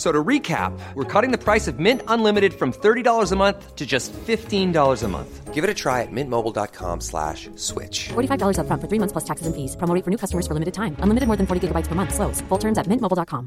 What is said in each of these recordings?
F- So to recap, we're cutting the price of Mint Unlimited from $30 a month to just $15 a month. Give it a try at mintmobile.com slash switch. $45 upfront for three months plus taxes and fees. Promo for new customers for limited time. Unlimited more than 40 gigabytes per month. Slows. Full terms at mintmobile.com.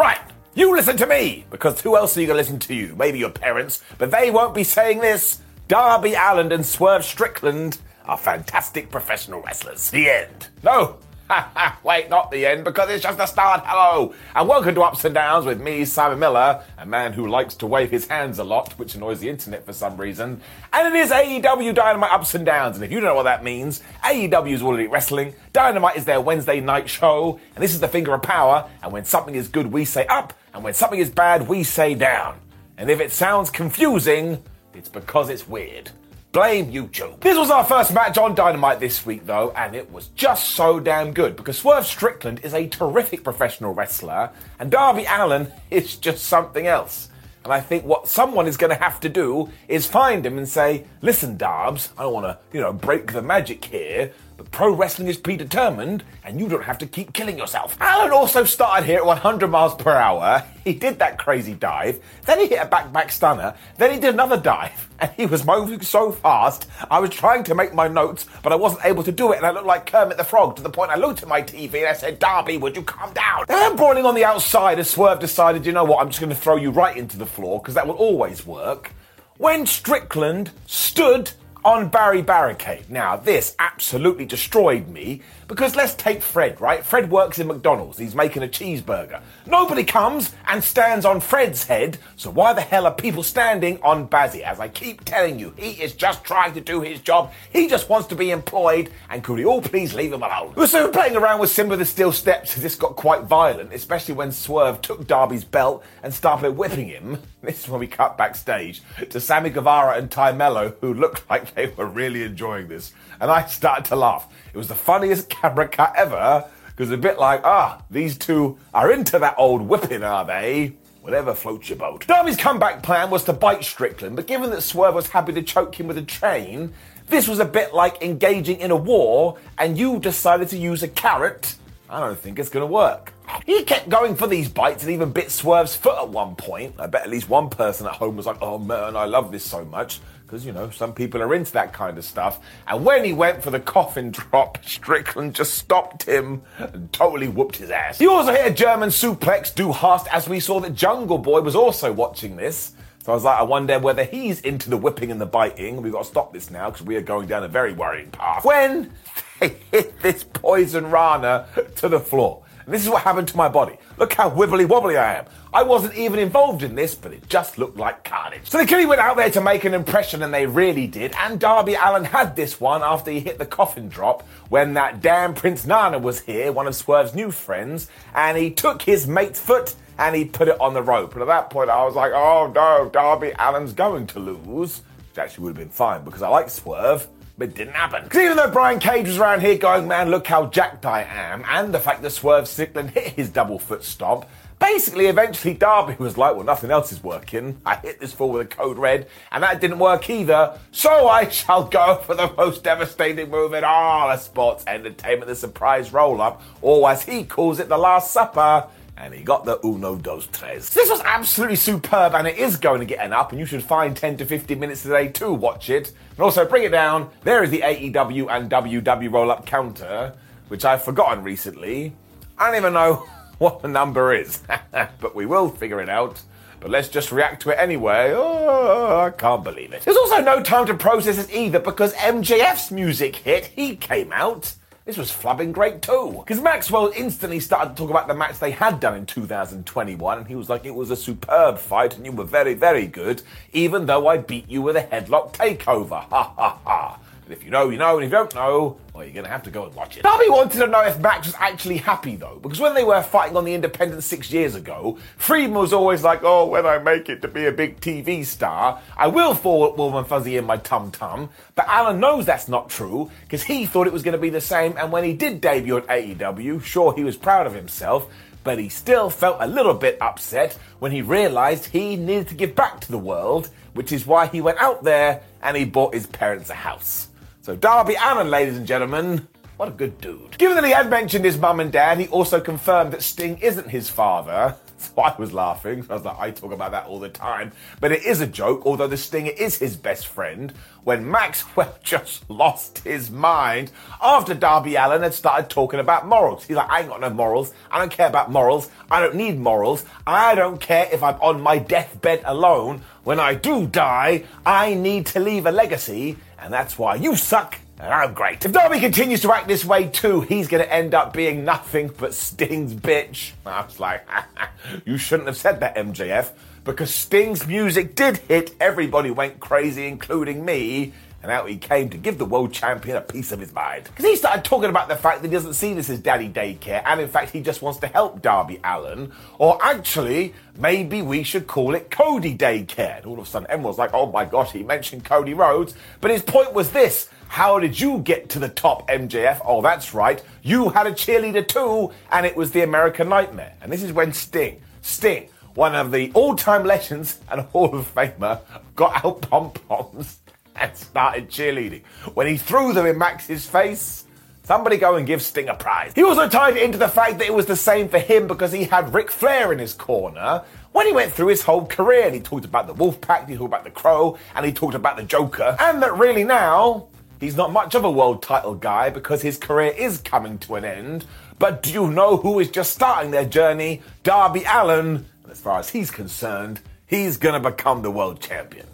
Right, you listen to me, because who else are you going to listen to you? Maybe your parents, but they won't be saying this. Darby Allin and Swerve Strickland are fantastic professional wrestlers. The end. No. Wait, not the end, because it's just the start. Hello, and welcome to Ups and Downs with me, Simon Miller, a man who likes to wave his hands a lot, which annoys the internet for some reason. And it is AEW Dynamite Ups and Downs, and if you don't know what that means, AEW is All Elite Wrestling, Dynamite is their Wednesday night show, and this is the finger of power, and when something is good, we say up, and when something is bad, we say down. And if it sounds confusing, it's because it's weird. Blame YouTube. This was our first match on Dynamite this week, though, and it was just so damn good because Swerve Strickland is a terrific professional wrestler, and Darby Allin is just something else. And I think what someone is going to have to do is find him and say, listen, Darbs, I don't want to, you know, break the magic here, but pro wrestling is predetermined, and you don't have to keep killing yourself. Allin also started here at 100 miles per hour. He did that crazy dive, then he hit a back back stunner, then he did another dive, and he was moving so fast. I was trying to make my notes, but I wasn't able to do it, and I looked like Kermit the Frog to the point I looked at my TV and I said, Darby, would you calm down? Then brawling on the outside as Swerve decided, you know what, I'm just going to throw you right into the floor, because that will always work. When Strickland stood on Barry Barricade. Now, this absolutely destroyed me because let's take Fred, right? Fred works in McDonald's. He's making a cheeseburger. Nobody comes and stands on Fred's head, so why the hell are people standing on Bazzy? As I keep telling you, he is just trying to do his job. He just wants to be employed, and could we all please leave him alone? So, playing around with Simba the Steel Steps, this got quite violent, especially when Swerve took Darby's belt and started whipping him. This is when we cut backstage to Sammy Guevara and Tay Melo, who looked like they were really enjoying this. And I started to laugh. It was the funniest camera cut ever, because a bit like, ah, these two are into that old whipping, are they? Whatever floats your boat. Darby's comeback plan was to bite Strickland, but given that Swerve was happy to choke him with a chain, this was a bit like engaging in a war, and you decided to use a carrot. I don't think it's to work. He kept going for these bites and even bit Swerve's foot at one point. I bet at least one person at home was like, oh man, I love this so much. Because, you know, some people are into that kind of stuff. And when he went for the coffin drop, Strickland just stopped him and totally whooped his ass. You also hear German suplex, do hast, as we saw that Jungle Boy was also watching this. So I was like, I wonder whether he's into the whipping and the biting. We've got to stop this now because we are going down a very worrying path. When they hit this poison Rana to the floor. This is what happened to my body. Look how wibbly wobbly I am. I wasn't even involved in this, but it just looked like carnage. So they clearly went out there to make an impression, and they really did. And Darby Allin had this one after he hit the coffin drop when that damn Prince Nana was here, one of Swerve's new friends, and he took his mate's foot and he put it on the rope. And at that point, I was like, oh no, Darby Allin's going to lose. Which actually would have been fine because I like Swerve it didn't happen. Because even though Brian Cage was around here going, man, look how jacked I am, and the fact that Swerve Strickland hit his double foot stomp, basically, eventually Darby was like, well, nothing else is working. I hit this fall with a code red, and that didn't work either. So I shall go for the most devastating move in all of sports entertainment, the surprise roll up, or as he calls it, the Last Supper and he got the uno dos tres. This was absolutely superb, and it is going to get an up, and you should find 10 to 15 minutes today to watch it. And also bring it down. There is the AEW and WW roll up counter, which I've forgotten recently. I don't even know what the number is, but we will figure it out. But let's just react to it anyway. Oh, I can't believe it. There's also no time to process it either because MJF's music hit. He came out. This was flubbing great too. Because Maxwell instantly started to talk about the match they had done in 2021, and he was like, it was a superb fight, and you were very, very good, even though I beat you with a headlock takeover. Ha ha ha. And if you know, you know, and if you don't know, well, you're going to have to go and watch it. Darby wanted to know if Max was actually happy, though, because when they were fighting on the Independent six years ago, Friedman was always like, oh, when I make it to be a big TV star, I will fall warm and fuzzy in my tum tum. But Allin knows that's not true, because he thought it was going to be the same, and when he did debut at AEW, sure, he was proud of himself, but he still felt a little bit upset when he realized he needed to give back to the world, which is why he went out there and he bought his parents a house. So Darby Allin, ladies and gentlemen, what a good dude. Given that he had mentioned his mum and dad, he also confirmed that Sting isn't his father. So I was laughing. I was like, I talk about that all the time. But it is a joke, although the Stinger is his best friend. When Maxwell just lost his mind after Darby Allin had started talking about morals. He's like, I ain't got no morals. I don't care about morals. I don't need morals. I don't care if I'm on my deathbed alone. When I do die, I need to leave a legacy and that's why you suck I'm great. If Darby continues to act this way too, he's going to end up being nothing but Sting's bitch. I was like, you shouldn't have said that, MJF, because Sting's music did hit. Everybody went crazy, including me. And out he came to give the world champion a piece of his mind. Because he started talking about the fact that he doesn't see this as daddy daycare, and in fact, he just wants to help Darby Allin. Or actually, maybe we should call it Cody daycare. And all of a sudden, everyone's like, oh my gosh, he mentioned Cody Rhodes. But his point was this how did you get to the top, MJF? Oh, that's right. You had a cheerleader too, and it was the American Nightmare. And this is when Sting, Sting, one of the all time legends and Hall of Famer, got out pom poms and started cheerleading. When he threw them in Max's face, somebody go and give Sting a prize. He also tied it into the fact that it was the same for him because he had Ric Flair in his corner when he went through his whole career and he talked about the Wolf Pack, he talked about the Crow, and he talked about the Joker, and that really now he's not much of a world title guy because his career is coming to an end. But do you know who is just starting their journey? Darby Allin. And as far as he's concerned, he's gonna become the world champion.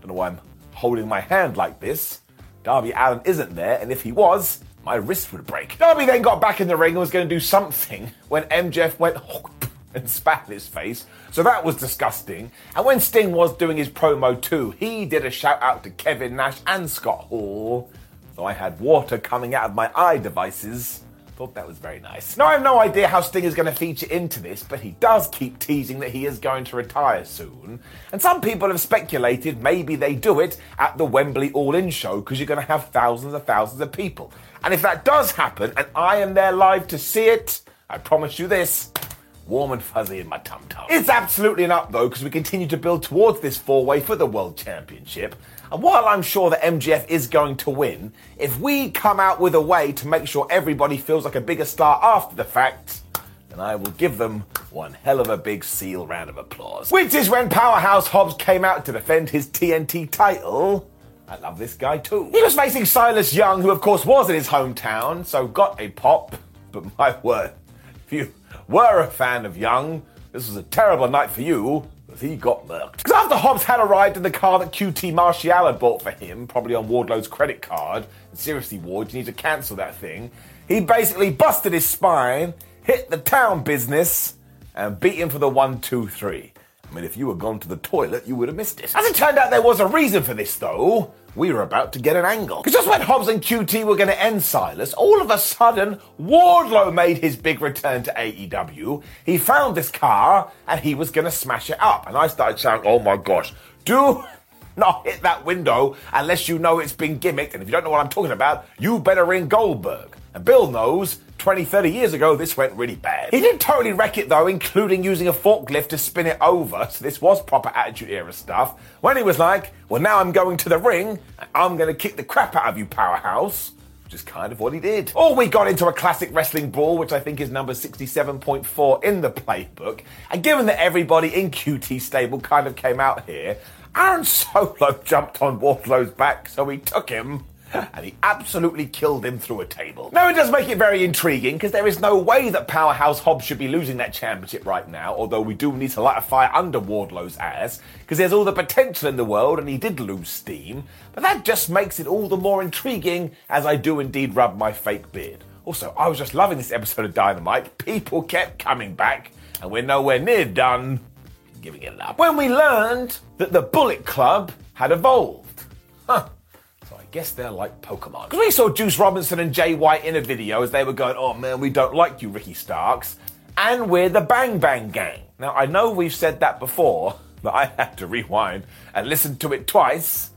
Don't know why I'm holding my hand like this. Darby Allin isn't there, and if he was, my wrist would break. Darby then got back in the ring and was going to do something when MJF went oh, and spat in his face, so that was disgusting. And when Sting was doing his promo too, he did a shout out to Kevin Nash and Scott Hall. So I had water coming out of my eye devices Thought that was very nice. Now, I have no idea how Sting is going to feature into this, but he does keep teasing that he is going to retire soon. And some people have speculated maybe they do it at the Wembley All In show because you're going to have thousands and thousands of people. And if that does happen and I am there live to see it, I promise you this warm and fuzzy in my tum tum. It's absolutely an up though, because we continue to build towards this four way for the World Championship. And while I'm sure that MJF is going to win, if we come out with a way to make sure everybody feels like a bigger star after the fact, then I will give them one hell of a big seal round of applause. Which is when Powerhouse Hobbs came out to defend his TNT title. I love this guy too. He was facing Silas Young, who of course was in his hometown, so got a pop. But my word, if you were a fan of Young, this was a terrible night for you because he got murked. Because after Hobbs had arrived in the car that QT Marshall had bought for him, probably on Wardlow's credit card, and seriously, Ward, you need to cancel that thing, he basically busted his spine, hit the town business, and beat him for the one, two, three. I mean, if you had gone to the toilet, you would have missed it. As it turned out, there was a reason for this, though we were about to get an angle. Because just when Hobbs and QT were going to end Silas, all of a sudden, Wardlow made his big return to AEW. He found this car and he was going to smash it up. And I started shouting, oh my gosh, do not hit that window unless you know it's been gimmicked. And if you don't know what I'm talking about, you better ring Goldberg. And Bill knows 20, 30 years ago, this went really bad. He did totally wreck it though, including using a forklift to spin it over. So this was proper Attitude Era stuff. When he was like, well, now I'm going to the ring, I'm going to kick the crap out of you, powerhouse. Which is kind of what he did. Or we got into a classic wrestling brawl, which I think is number 67.4 in the playbook. And given that everybody in QT stable kind of came out here, Aaron Solo jumped on Wardlow's back, so he took him and he absolutely killed him through a table. Now, it does make it very intriguing because there is no way that Powerhouse Hobbs should be losing that championship right now, although we do need to light a fire under Wardlow's ass because there's all the potential in the world and he did lose steam. But that just makes it all the more intriguing as I do indeed rub my fake beard. Also, I was just loving this episode of Dynamite. People kept coming back, and we're nowhere near done giving it up. When we learned that the Bullet Club had evolved. Huh. Guess they're like Pokemon. Because we saw Juice Robinson and Jay White in a video as they were going, oh man, we don't like you, Ricky Starks. And we're the Bang Bang Gang. Now, I know we've said that before, but I had to rewind and listen to it twice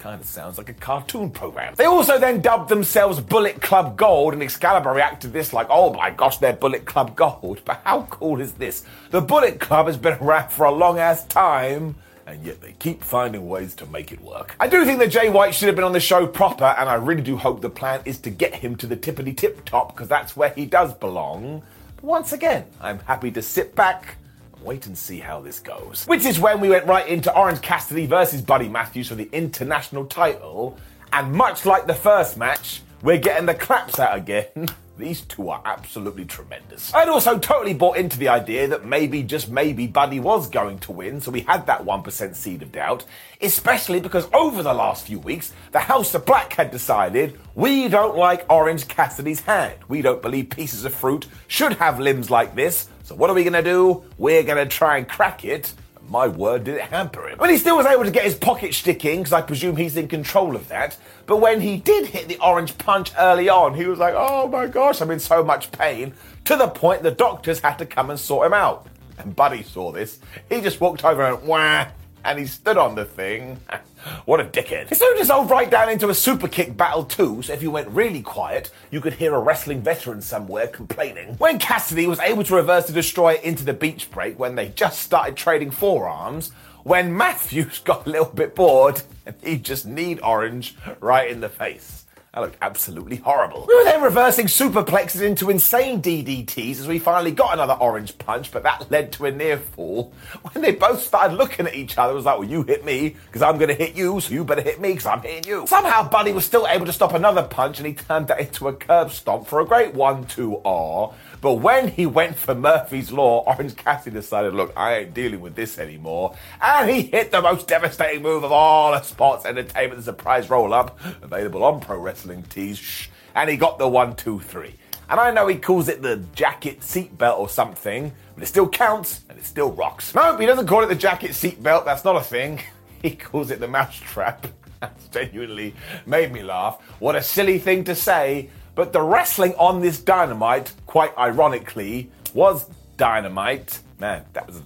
Kind of sounds like a cartoon program. They also then dubbed themselves Bullet Club Gold, and Excalibur reacted to this like, oh my gosh, they're Bullet Club Gold. But how cool is this? The Bullet Club has been around for a long ass time and yet they keep finding ways to make it work. I do think that Jay White should have been on the show proper, and I really do hope the plan is to get him to the tippity tip top, because that's where he does belong. But once again, I'm happy to sit back and wait and see how this goes. Which is when we went right into Orange Cassidy versus Buddy Matthews for the international title. And much like the first match, we're getting the claps out again. These two are absolutely tremendous. I'd also totally bought into the idea that maybe, just maybe, Buddy was going to win, so we had that 1% seed of doubt, especially because over the last few weeks, the House of Black had decided we don't like Orange Cassidy's hand. We don't believe pieces of fruit should have limbs like this, so what are we gonna do? We're gonna try and crack it. My word, did it hamper him. But he still was able to get his pocket stick in, because I presume he's in control of that. But when he did hit the orange punch early on, he was like, oh my gosh, I'm in so much pain, to the point the doctors had to come and sort him out. And Buddy saw this. He just walked over and wah, and he stood on the thing. what a dickhead. It soon dissolved right down into a super kick battle too, so if you went really quiet, you could hear a wrestling veteran somewhere complaining. When Cassidy was able to reverse the destroyer into the beach break when they just started trading forearms, when Matthews got a little bit bored and he just kneed Orange right in the face. That looked absolutely horrible. We were then reversing superplexes into insane DDTs as we finally got another orange punch, but that led to a near fall. When they both started looking at each other, it was like, well, you hit me, because I'm going to hit you, so you better hit me, because I'm hitting you. Somehow Buddy was still able to stop another punch, and he turned that into a curb stomp for a great 1-2-R. But when he went for Murphy's Law, Orange Cassidy decided, look, I ain't dealing with this anymore. And he hit the most devastating move of all of sports entertainment, the surprise roll up, available on Pro Wrestling Tees. And he got the one, two, three. And I know he calls it the jacket seatbelt or something, but it still counts and it still rocks. No, he doesn't call it the jacket seatbelt, that's not a thing. He calls it the mousetrap. That's genuinely made me laugh. What a silly thing to say, but the wrestling on this dynamite, quite ironically, was dynamite. Man, that was.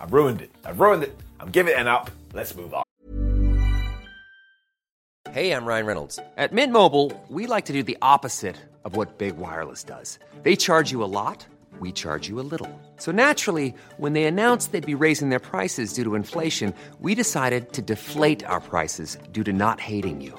I've ruined it. I've ruined it. I'm giving it an up. Let's move on. Hey, I'm Ryan Reynolds. At Mint Mobile, we like to do the opposite of what Big Wireless does. They charge you a lot, we charge you a little. So naturally, when they announced they'd be raising their prices due to inflation, we decided to deflate our prices due to not hating you.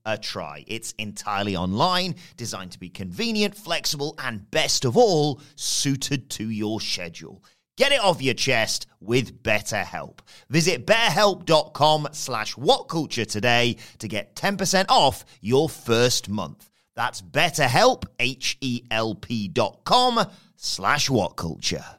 a try. It's entirely online, designed to be convenient, flexible, and best of all, suited to your schedule. Get it off your chest with BetterHelp. Visit betterhelp.com slash whatculture today to get 10% off your first month. That's betterhelp, H-E-L-P dot com slash whatculture.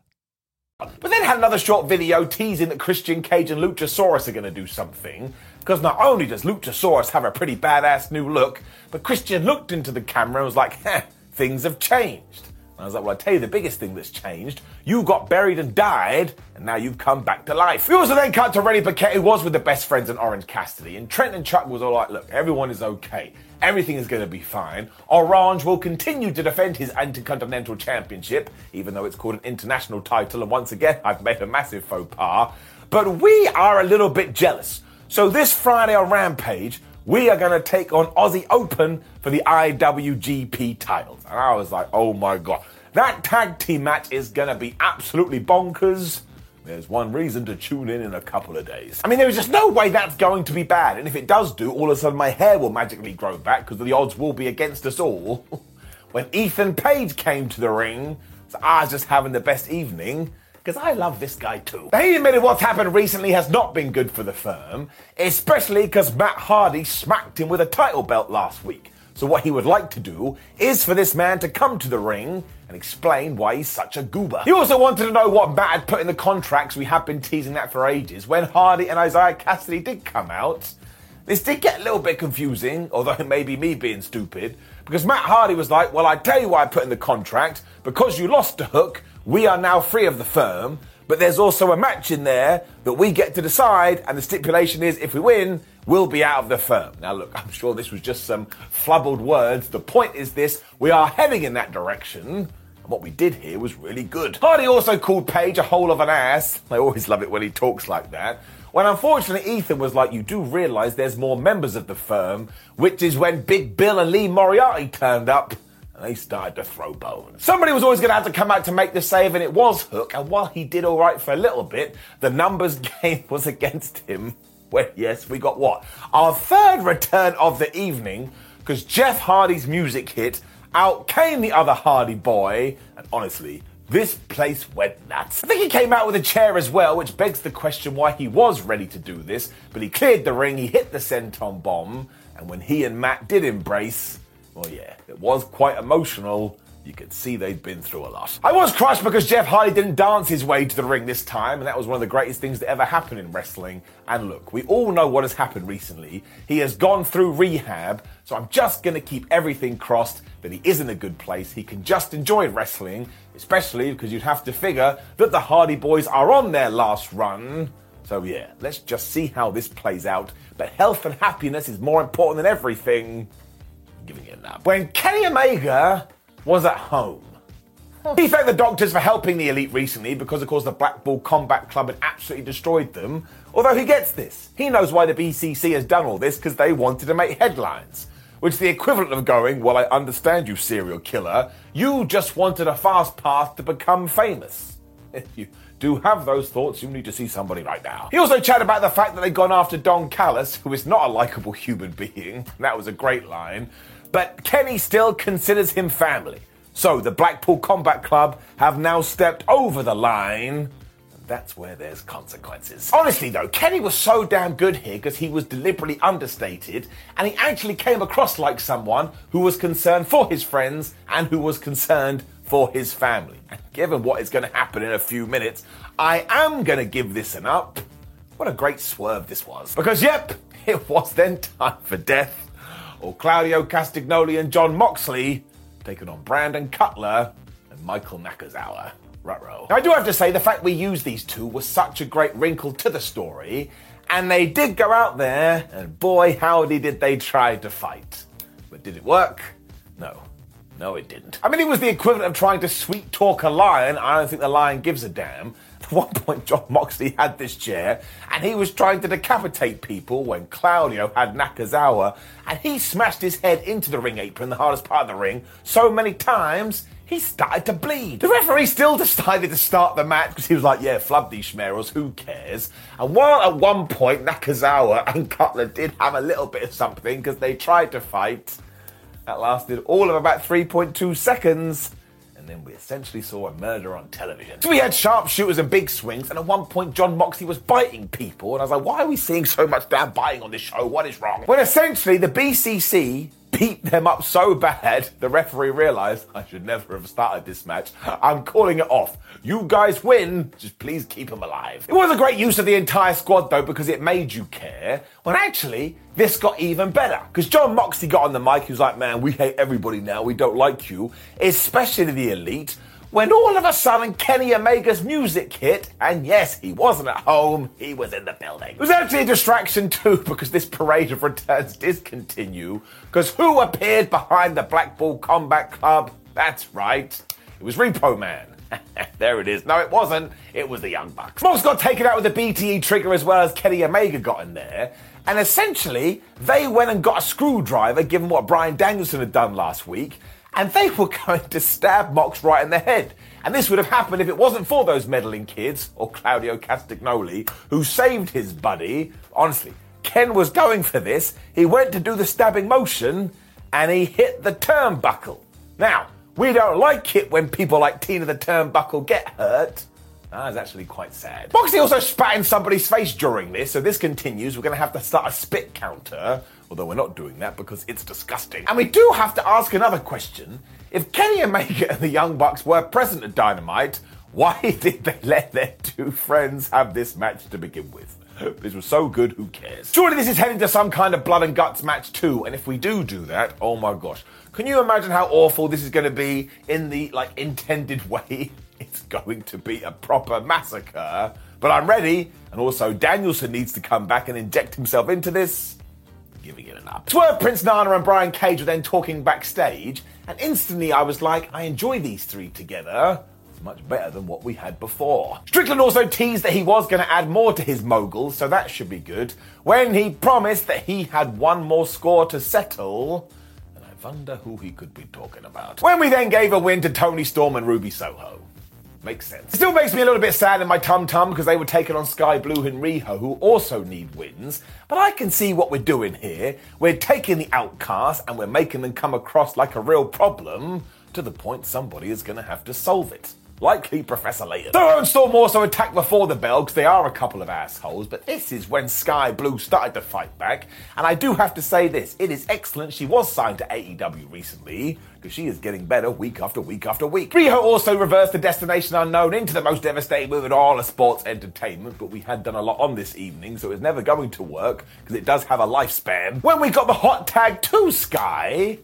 But then had another short video teasing that Christian Cage and Luchasaurus are going to do something. Because not only does Luchasaurus have a pretty badass new look, but Christian looked into the camera and was like, heh, things have changed. And I was like, well, I tell you the biggest thing that's changed. You got buried and died, and now you've come back to life. We also then cut to Renee Paquette, who was with the best friends in Orange Cassidy, and Trent and Chuck was all like, look, everyone is okay. Everything is going to be fine. Orange will continue to defend his Intercontinental Championship, even though it's called an international title, and once again, I've made a massive faux pas. But we are a little bit jealous. So this Friday on Rampage, we are going to take on Aussie Open for the IWGP titles. And I was like, oh my God. That tag team match is going to be absolutely bonkers. There's one reason to tune in in a couple of days. I mean, there is just no way that's going to be bad. And if it does do, all of a sudden my hair will magically grow back because the odds will be against us all. when Ethan Page came to the ring, so I was just having the best evening because I love this guy too. He admitted what's happened recently has not been good for the firm, especially because Matt Hardy smacked him with a title belt last week. So, what he would like to do is for this man to come to the ring and explain why he's such a goober. He also wanted to know what Matt had put in the contracts. We have been teasing that for ages. When Hardy and Isiah Kassidy did come out, this did get a little bit confusing, although it may be me being stupid, because Matt Hardy was like, Well, I tell you why I put in the contract. Because you lost to Hook, we are now free of the firm, but there's also a match in there that we get to decide, and the stipulation is if we win, we'll be out of the firm. Now, look, I'm sure this was just some flubbled words. The point is this we are heading in that direction. And what we did here was really good. Hardy also called Page a hole of an ass. I always love it when he talks like that. When unfortunately Ethan was like, You do realize there's more members of the firm, which is when Big Bill and Lee Moriarty turned up they started to throw bones. Somebody was always going to have to come out to make the save, and it was Hook. And while he did all right for a little bit, the numbers game was against him. Well, yes, we got what? Our third return of the evening, because Jeff Hardy's music hit. Out came the other Hardy boy, and honestly, this place went nuts. I think he came out with a chair as well, which begs the question why he was ready to do this. But he cleared the ring, he hit the senton bomb, and when he and Matt did embrace, well, yeah, it was quite emotional. You could see they'd been through a lot. I was crushed because Jeff Hardy didn't dance his way to the ring this time, and that was one of the greatest things that ever happened in wrestling. And look, we all know what has happened recently. He has gone through rehab, so I'm just to keep everything crossed that he is in a good place. He can just enjoy wrestling, especially because you'd have to figure that the Hardy Boys are on their last run. So yeah, let's just see how this plays out. But health and happiness is more important than everything giving it a nap. When Kenny Omega was at home, he thanked the doctors for helping the elite recently because, of course, the Blackpool Combat Club had absolutely destroyed them. Although he gets this. He knows why the BCC has done all this because they wanted to make headlines. Which is the equivalent of going, Well, I understand you, serial killer. You just wanted a fast path to become famous. If you do have those thoughts, you need to see somebody right now. He also chatted about the fact that they'd gone after Don Callis, who is not a likable human being. That was a great line but Kenny still considers him family. So the Blackpool Combat Club have now stepped over the line. That's where there's consequences. Honestly, though, Kenny was so damn good here because he was deliberately understated and he actually came across like someone who was concerned for his friends and who was concerned for his family. And given what is going to happen in a few minutes, I am going to give this an up. What a great swerve this was. Because, yep, it was then time for death or Claudio Castagnoli and Jon Moxley taking on Brandon Cutler and Michael Nakazawa. Ruh-roh. Now, I do have to say, the fact we used these two was such a great wrinkle to the story, and they did go out there, and boy, howdy did they try to fight. But did it work? No. No, it didn't. I mean, it was the equivalent of trying to sweet talk a lion. I don't think the lion gives a damn. At one point, Jon Moxley had this chair and he was trying to decapitate people when Claudio had Nakazawa and he smashed his head into the ring apron, the hardest part of the ring, so many times he started to bleed. The referee still decided to start the match because he was like, yeah, flub these schmerals, who cares? And while at one point Nakazawa and Cutler did have a little bit of something because they tried to fight, that lasted all of about 3.2 seconds and then we essentially saw a murder on television. So we had sharpshooters and big swings, and at one point Jon Moxley was biting people, and I was like, why are we seeing so much damn biting on this show? What is wrong? When essentially the BCC beat them up so bad, the referee realised I should never have started this match. I'm calling it off. You guys win, just please keep them alive. It was a great use of the entire squad though because it made you care. When actually, this got even better. Because Jon Moxley got on the mic, he was like, man, we hate everybody now, we don't like you, especially the elite when all of a sudden Kenny Omega's music hit, and yes, he wasn't at home, he was in the building. It was actually a distraction too, because this parade of returns did continue, because who appeared behind the Blackpool Combat Club? That's right, it was Repo Man. there it is. No, it wasn't. It was the Young Bucks. Mox got taken out with a BTE trigger as well as Kenny Omega got in there. And essentially, they went and got a screwdriver, given what Bryan Danielson had done last week, and they were going to stab Mox right in the head. And this would have happened if it wasn't for those meddling kids, or Claudio Castagnoli, who saved his buddy. Honestly, Ken was going for this. He went to do the stabbing motion, and he hit the turnbuckle. Now, we don't like it when people like Tina the Turnbuckle get hurt. Ah, that is actually quite sad. Moxley also spat in somebody's face during this, so this continues. We're going to have to start a spit counter, although we're not doing that because it's disgusting. And we do have to ask another question. If Kenny Omega and the Young Bucks were present at Dynamite, why did they let their two friends have this match to begin with? This was so good, who cares? Surely this is heading to some kind of blood and guts match too, and if we do do that, oh my gosh. Can you imagine how awful this is going to be in the, like, intended way? It's going to be a proper massacre. But I'm ready, and also Danielson needs to come back and inject himself into this. Giving it an up. Swerve, Prince Nana, and Brian Cage were then talking backstage, and instantly I was like, I enjoy these three together. It's much better than what we had before. Strickland also teased that he was going to add more to his moguls, so that should be good, when he promised that he had one more score to settle. And I wonder who he could be talking about. When we then gave a win to Toni Storm and Ruby Soho. Makes sense. It still makes me a little bit sad in my tum tum because they were taking on Skye Blue and Riho, who also need wins. But I can see what we're doing here. We're taking the outcasts and we're making them come across like a real problem to the point somebody is going to have to solve it likely Professor Layton. Though and Storm also attacked before the bell because they are a couple of assholes, but this is when Skye Blue started to fight back. And I do have to say this it is excellent. She was signed to AEW recently because she is getting better week after week after week. Riho also reversed the Destination Unknown into the most devastating move in all of sports entertainment, but we had done a lot on this evening, so it's never going to work because it does have a lifespan. When we got the hot tag to Skye,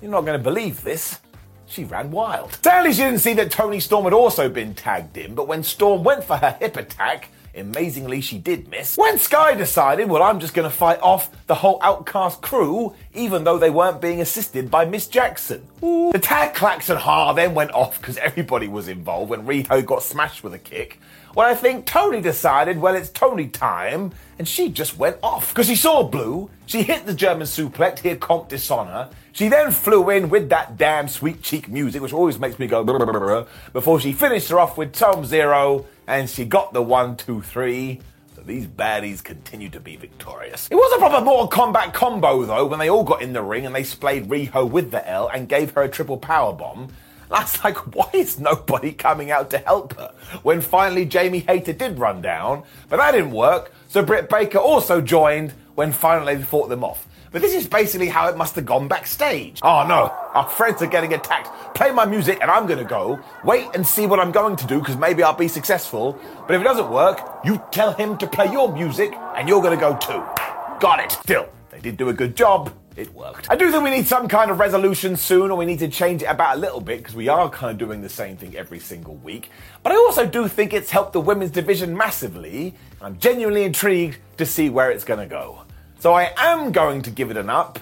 you're not going to believe this she ran wild. Sadly, she didn't see that Toni Storm had also been tagged in, but when Storm went for her hip attack, Amazingly, she did miss. When Skye decided, well, I'm just going to fight off the whole Outcast crew, even though they weren't being assisted by Miss Jackson. Ooh. The tag klaxon ha then went off because everybody was involved when Riho got smashed with a kick. Well, I think Toni decided, well, it's Toni time, and she just went off. Because she saw blue, she hit the German suplex, here comp dishonor. She then flew in with that damn sweet cheek music, which always makes me go before she finished her off with Storm Zero and she got the one, two, three. So these baddies continue to be victorious. It was a proper Mortal Kombat combo though when they all got in the ring and they splayed Riho with the L and gave her a triple power bomb. I was like, why is nobody coming out to help her? When finally Jamie Hayter did run down, but that didn't work. So Britt Baker also joined when finally they fought them off. But this is basically how it must have gone backstage. Oh no, our friends are getting attacked. Play my music and I'm gonna go. Wait and see what I'm going to do because maybe I'll be successful. But if it doesn't work, you tell him to play your music and you're gonna go too. Got it. Still, they did do a good job. It worked. I do think we need some kind of resolution soon, or we need to change it about a little bit because we are kind of doing the same thing every single week. But I also do think it's helped the women's division massively. I'm genuinely intrigued to see where it's going to go. So I am going to give it an up.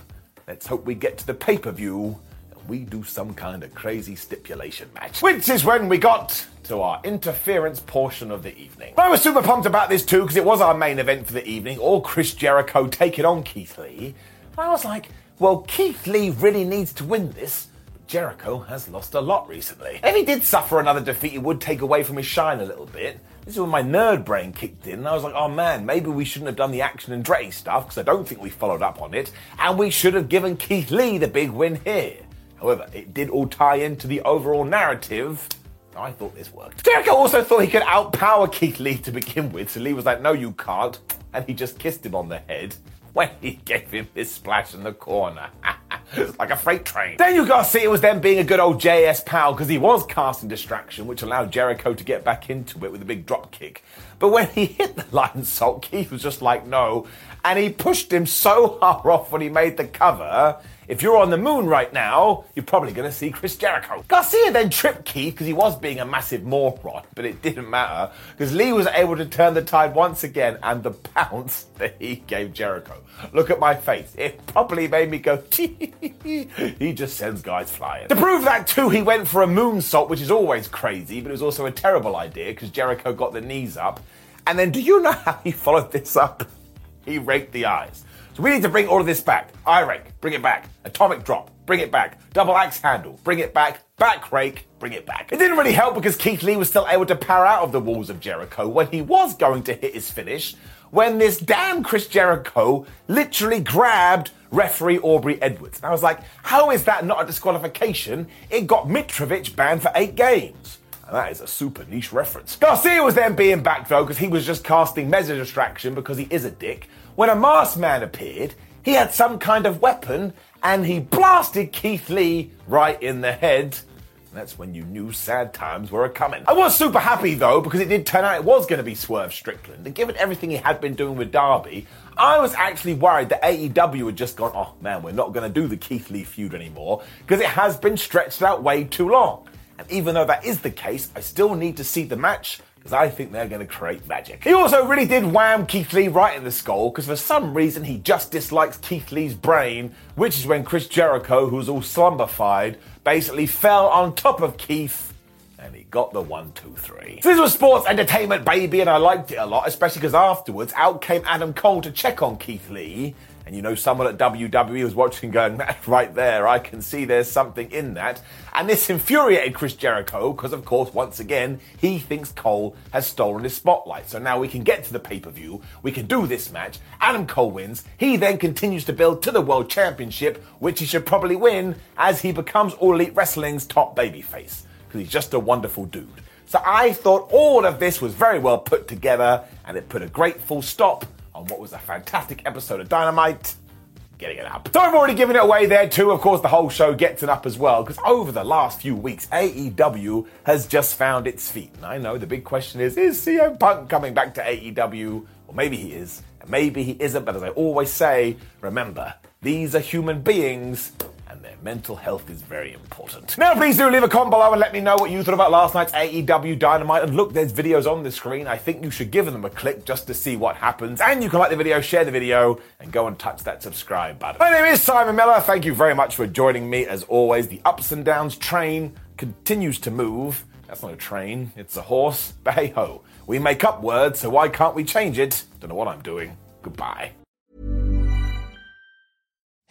Let's hope we get to the pay per view and we do some kind of crazy stipulation match. Which is when we got to our interference portion of the evening. I was super pumped about this too because it was our main event for the evening, all Chris Jericho taking on Keith Lee. And I was like, well, Keith Lee really needs to win this. Jericho has lost a lot recently. If he did suffer another defeat, it would take away from his shine a little bit. This is when my nerd brain kicked in, and I was like, oh man, maybe we shouldn't have done the Action Andretti stuff, because I don't think we followed up on it, and we should have given Keith Lee the big win here. However, it did all tie into the overall narrative. I thought this worked. Jericho also thought he could outpower Keith Lee to begin with, so Lee was like, no, you can't, and he just kissed him on the head when he gave him his splash in the corner. like a freight train. Daniel Garcia was then being a good old JS pal because he was casting distraction, which allowed Jericho to get back into it with a big drop kick. But when he hit the lionsault, Keith was just like, no. And he pushed him so hard off when he made the cover if you're on the moon right now, you're probably going to see Chris Jericho. Garcia then tripped Keith because he was being a massive moron, but it didn't matter because Lee was able to turn the tide once again and the pounce that he gave Jericho. Look at my face. It probably made me go, he just sends guys flying. To prove that too, he went for a moonsault, which is always crazy, but it was also a terrible idea because Jericho got the knees up. And then do you know how he followed this up? He raked the eyes. So we need to bring all of this back. Eye rake, bring it back. Atomic drop, bring it back. Double axe handle, bring it back. Back rake, bring it back. It didn't really help because Keith Lee was still able to power out of the walls of Jericho when he was going to hit his finish. When this damn Chris Jericho literally grabbed referee Aubrey Edwards. And I was like, how is that not a disqualification? It got Mitrovic banned for eight games. And that is a super niche reference. Garcia was then being back though because he was just casting measure distraction because he is a dick. When a masked man appeared, he had some kind of weapon and he blasted Keith Lee right in the head. That's when you knew sad times were a coming. I was super happy though because it did turn out it was going to be Swerve Strickland. And given everything he had been doing with Darby, I was actually worried that AEW had just gone, oh man, we're not going to do the Keith Lee feud anymore because it has been stretched out way too long. And even though that is the case, I still need to see the match because I think they're going to create magic. He also really did wham Keith Lee right in the skull because for some reason he just dislikes Keith Lee's brain, which is when Chris Jericho, who was all slumberfied, basically fell on top of Keith and he got the one, two, three. So this was sports entertainment, baby, and I liked it a lot, especially because afterwards out came Adam Cole to check on Keith Lee and you know someone at WWE was watching going, that right there, I can see there's something in that. And this infuriated Chris Jericho because, of course, once again, he thinks Cole has stolen his spotlight. So now we can get to the pay per view, we can do this match. Adam Cole wins. He then continues to build to the World Championship, which he should probably win as he becomes All Elite Wrestling's top babyface because he's just a wonderful dude. So I thought all of this was very well put together and it put a great full stop on what was a fantastic episode of Dynamite. Getting it up. So I've already given it away there too. Of course, the whole show gets it up as well because over the last few weeks, AEW has just found its feet. And I know the big question is: Is CM Punk coming back to AEW? Or maybe he is, and maybe he isn't. But as I always say, remember these are human beings their mental health is very important. Now, please do leave a comment below and let me know what you thought about last night's AEW Dynamite. And look, there's videos on the screen. I think you should give them a click just to see what happens. And you can like the video, share the video, and go and touch that subscribe button. My name is Simon Miller. Thank you very much for joining me. As always, the ups and downs train continues to move. That's not a train, it's a horse. But hey ho, we make up words, so why can't we change it? Don't know what I'm doing. Goodbye.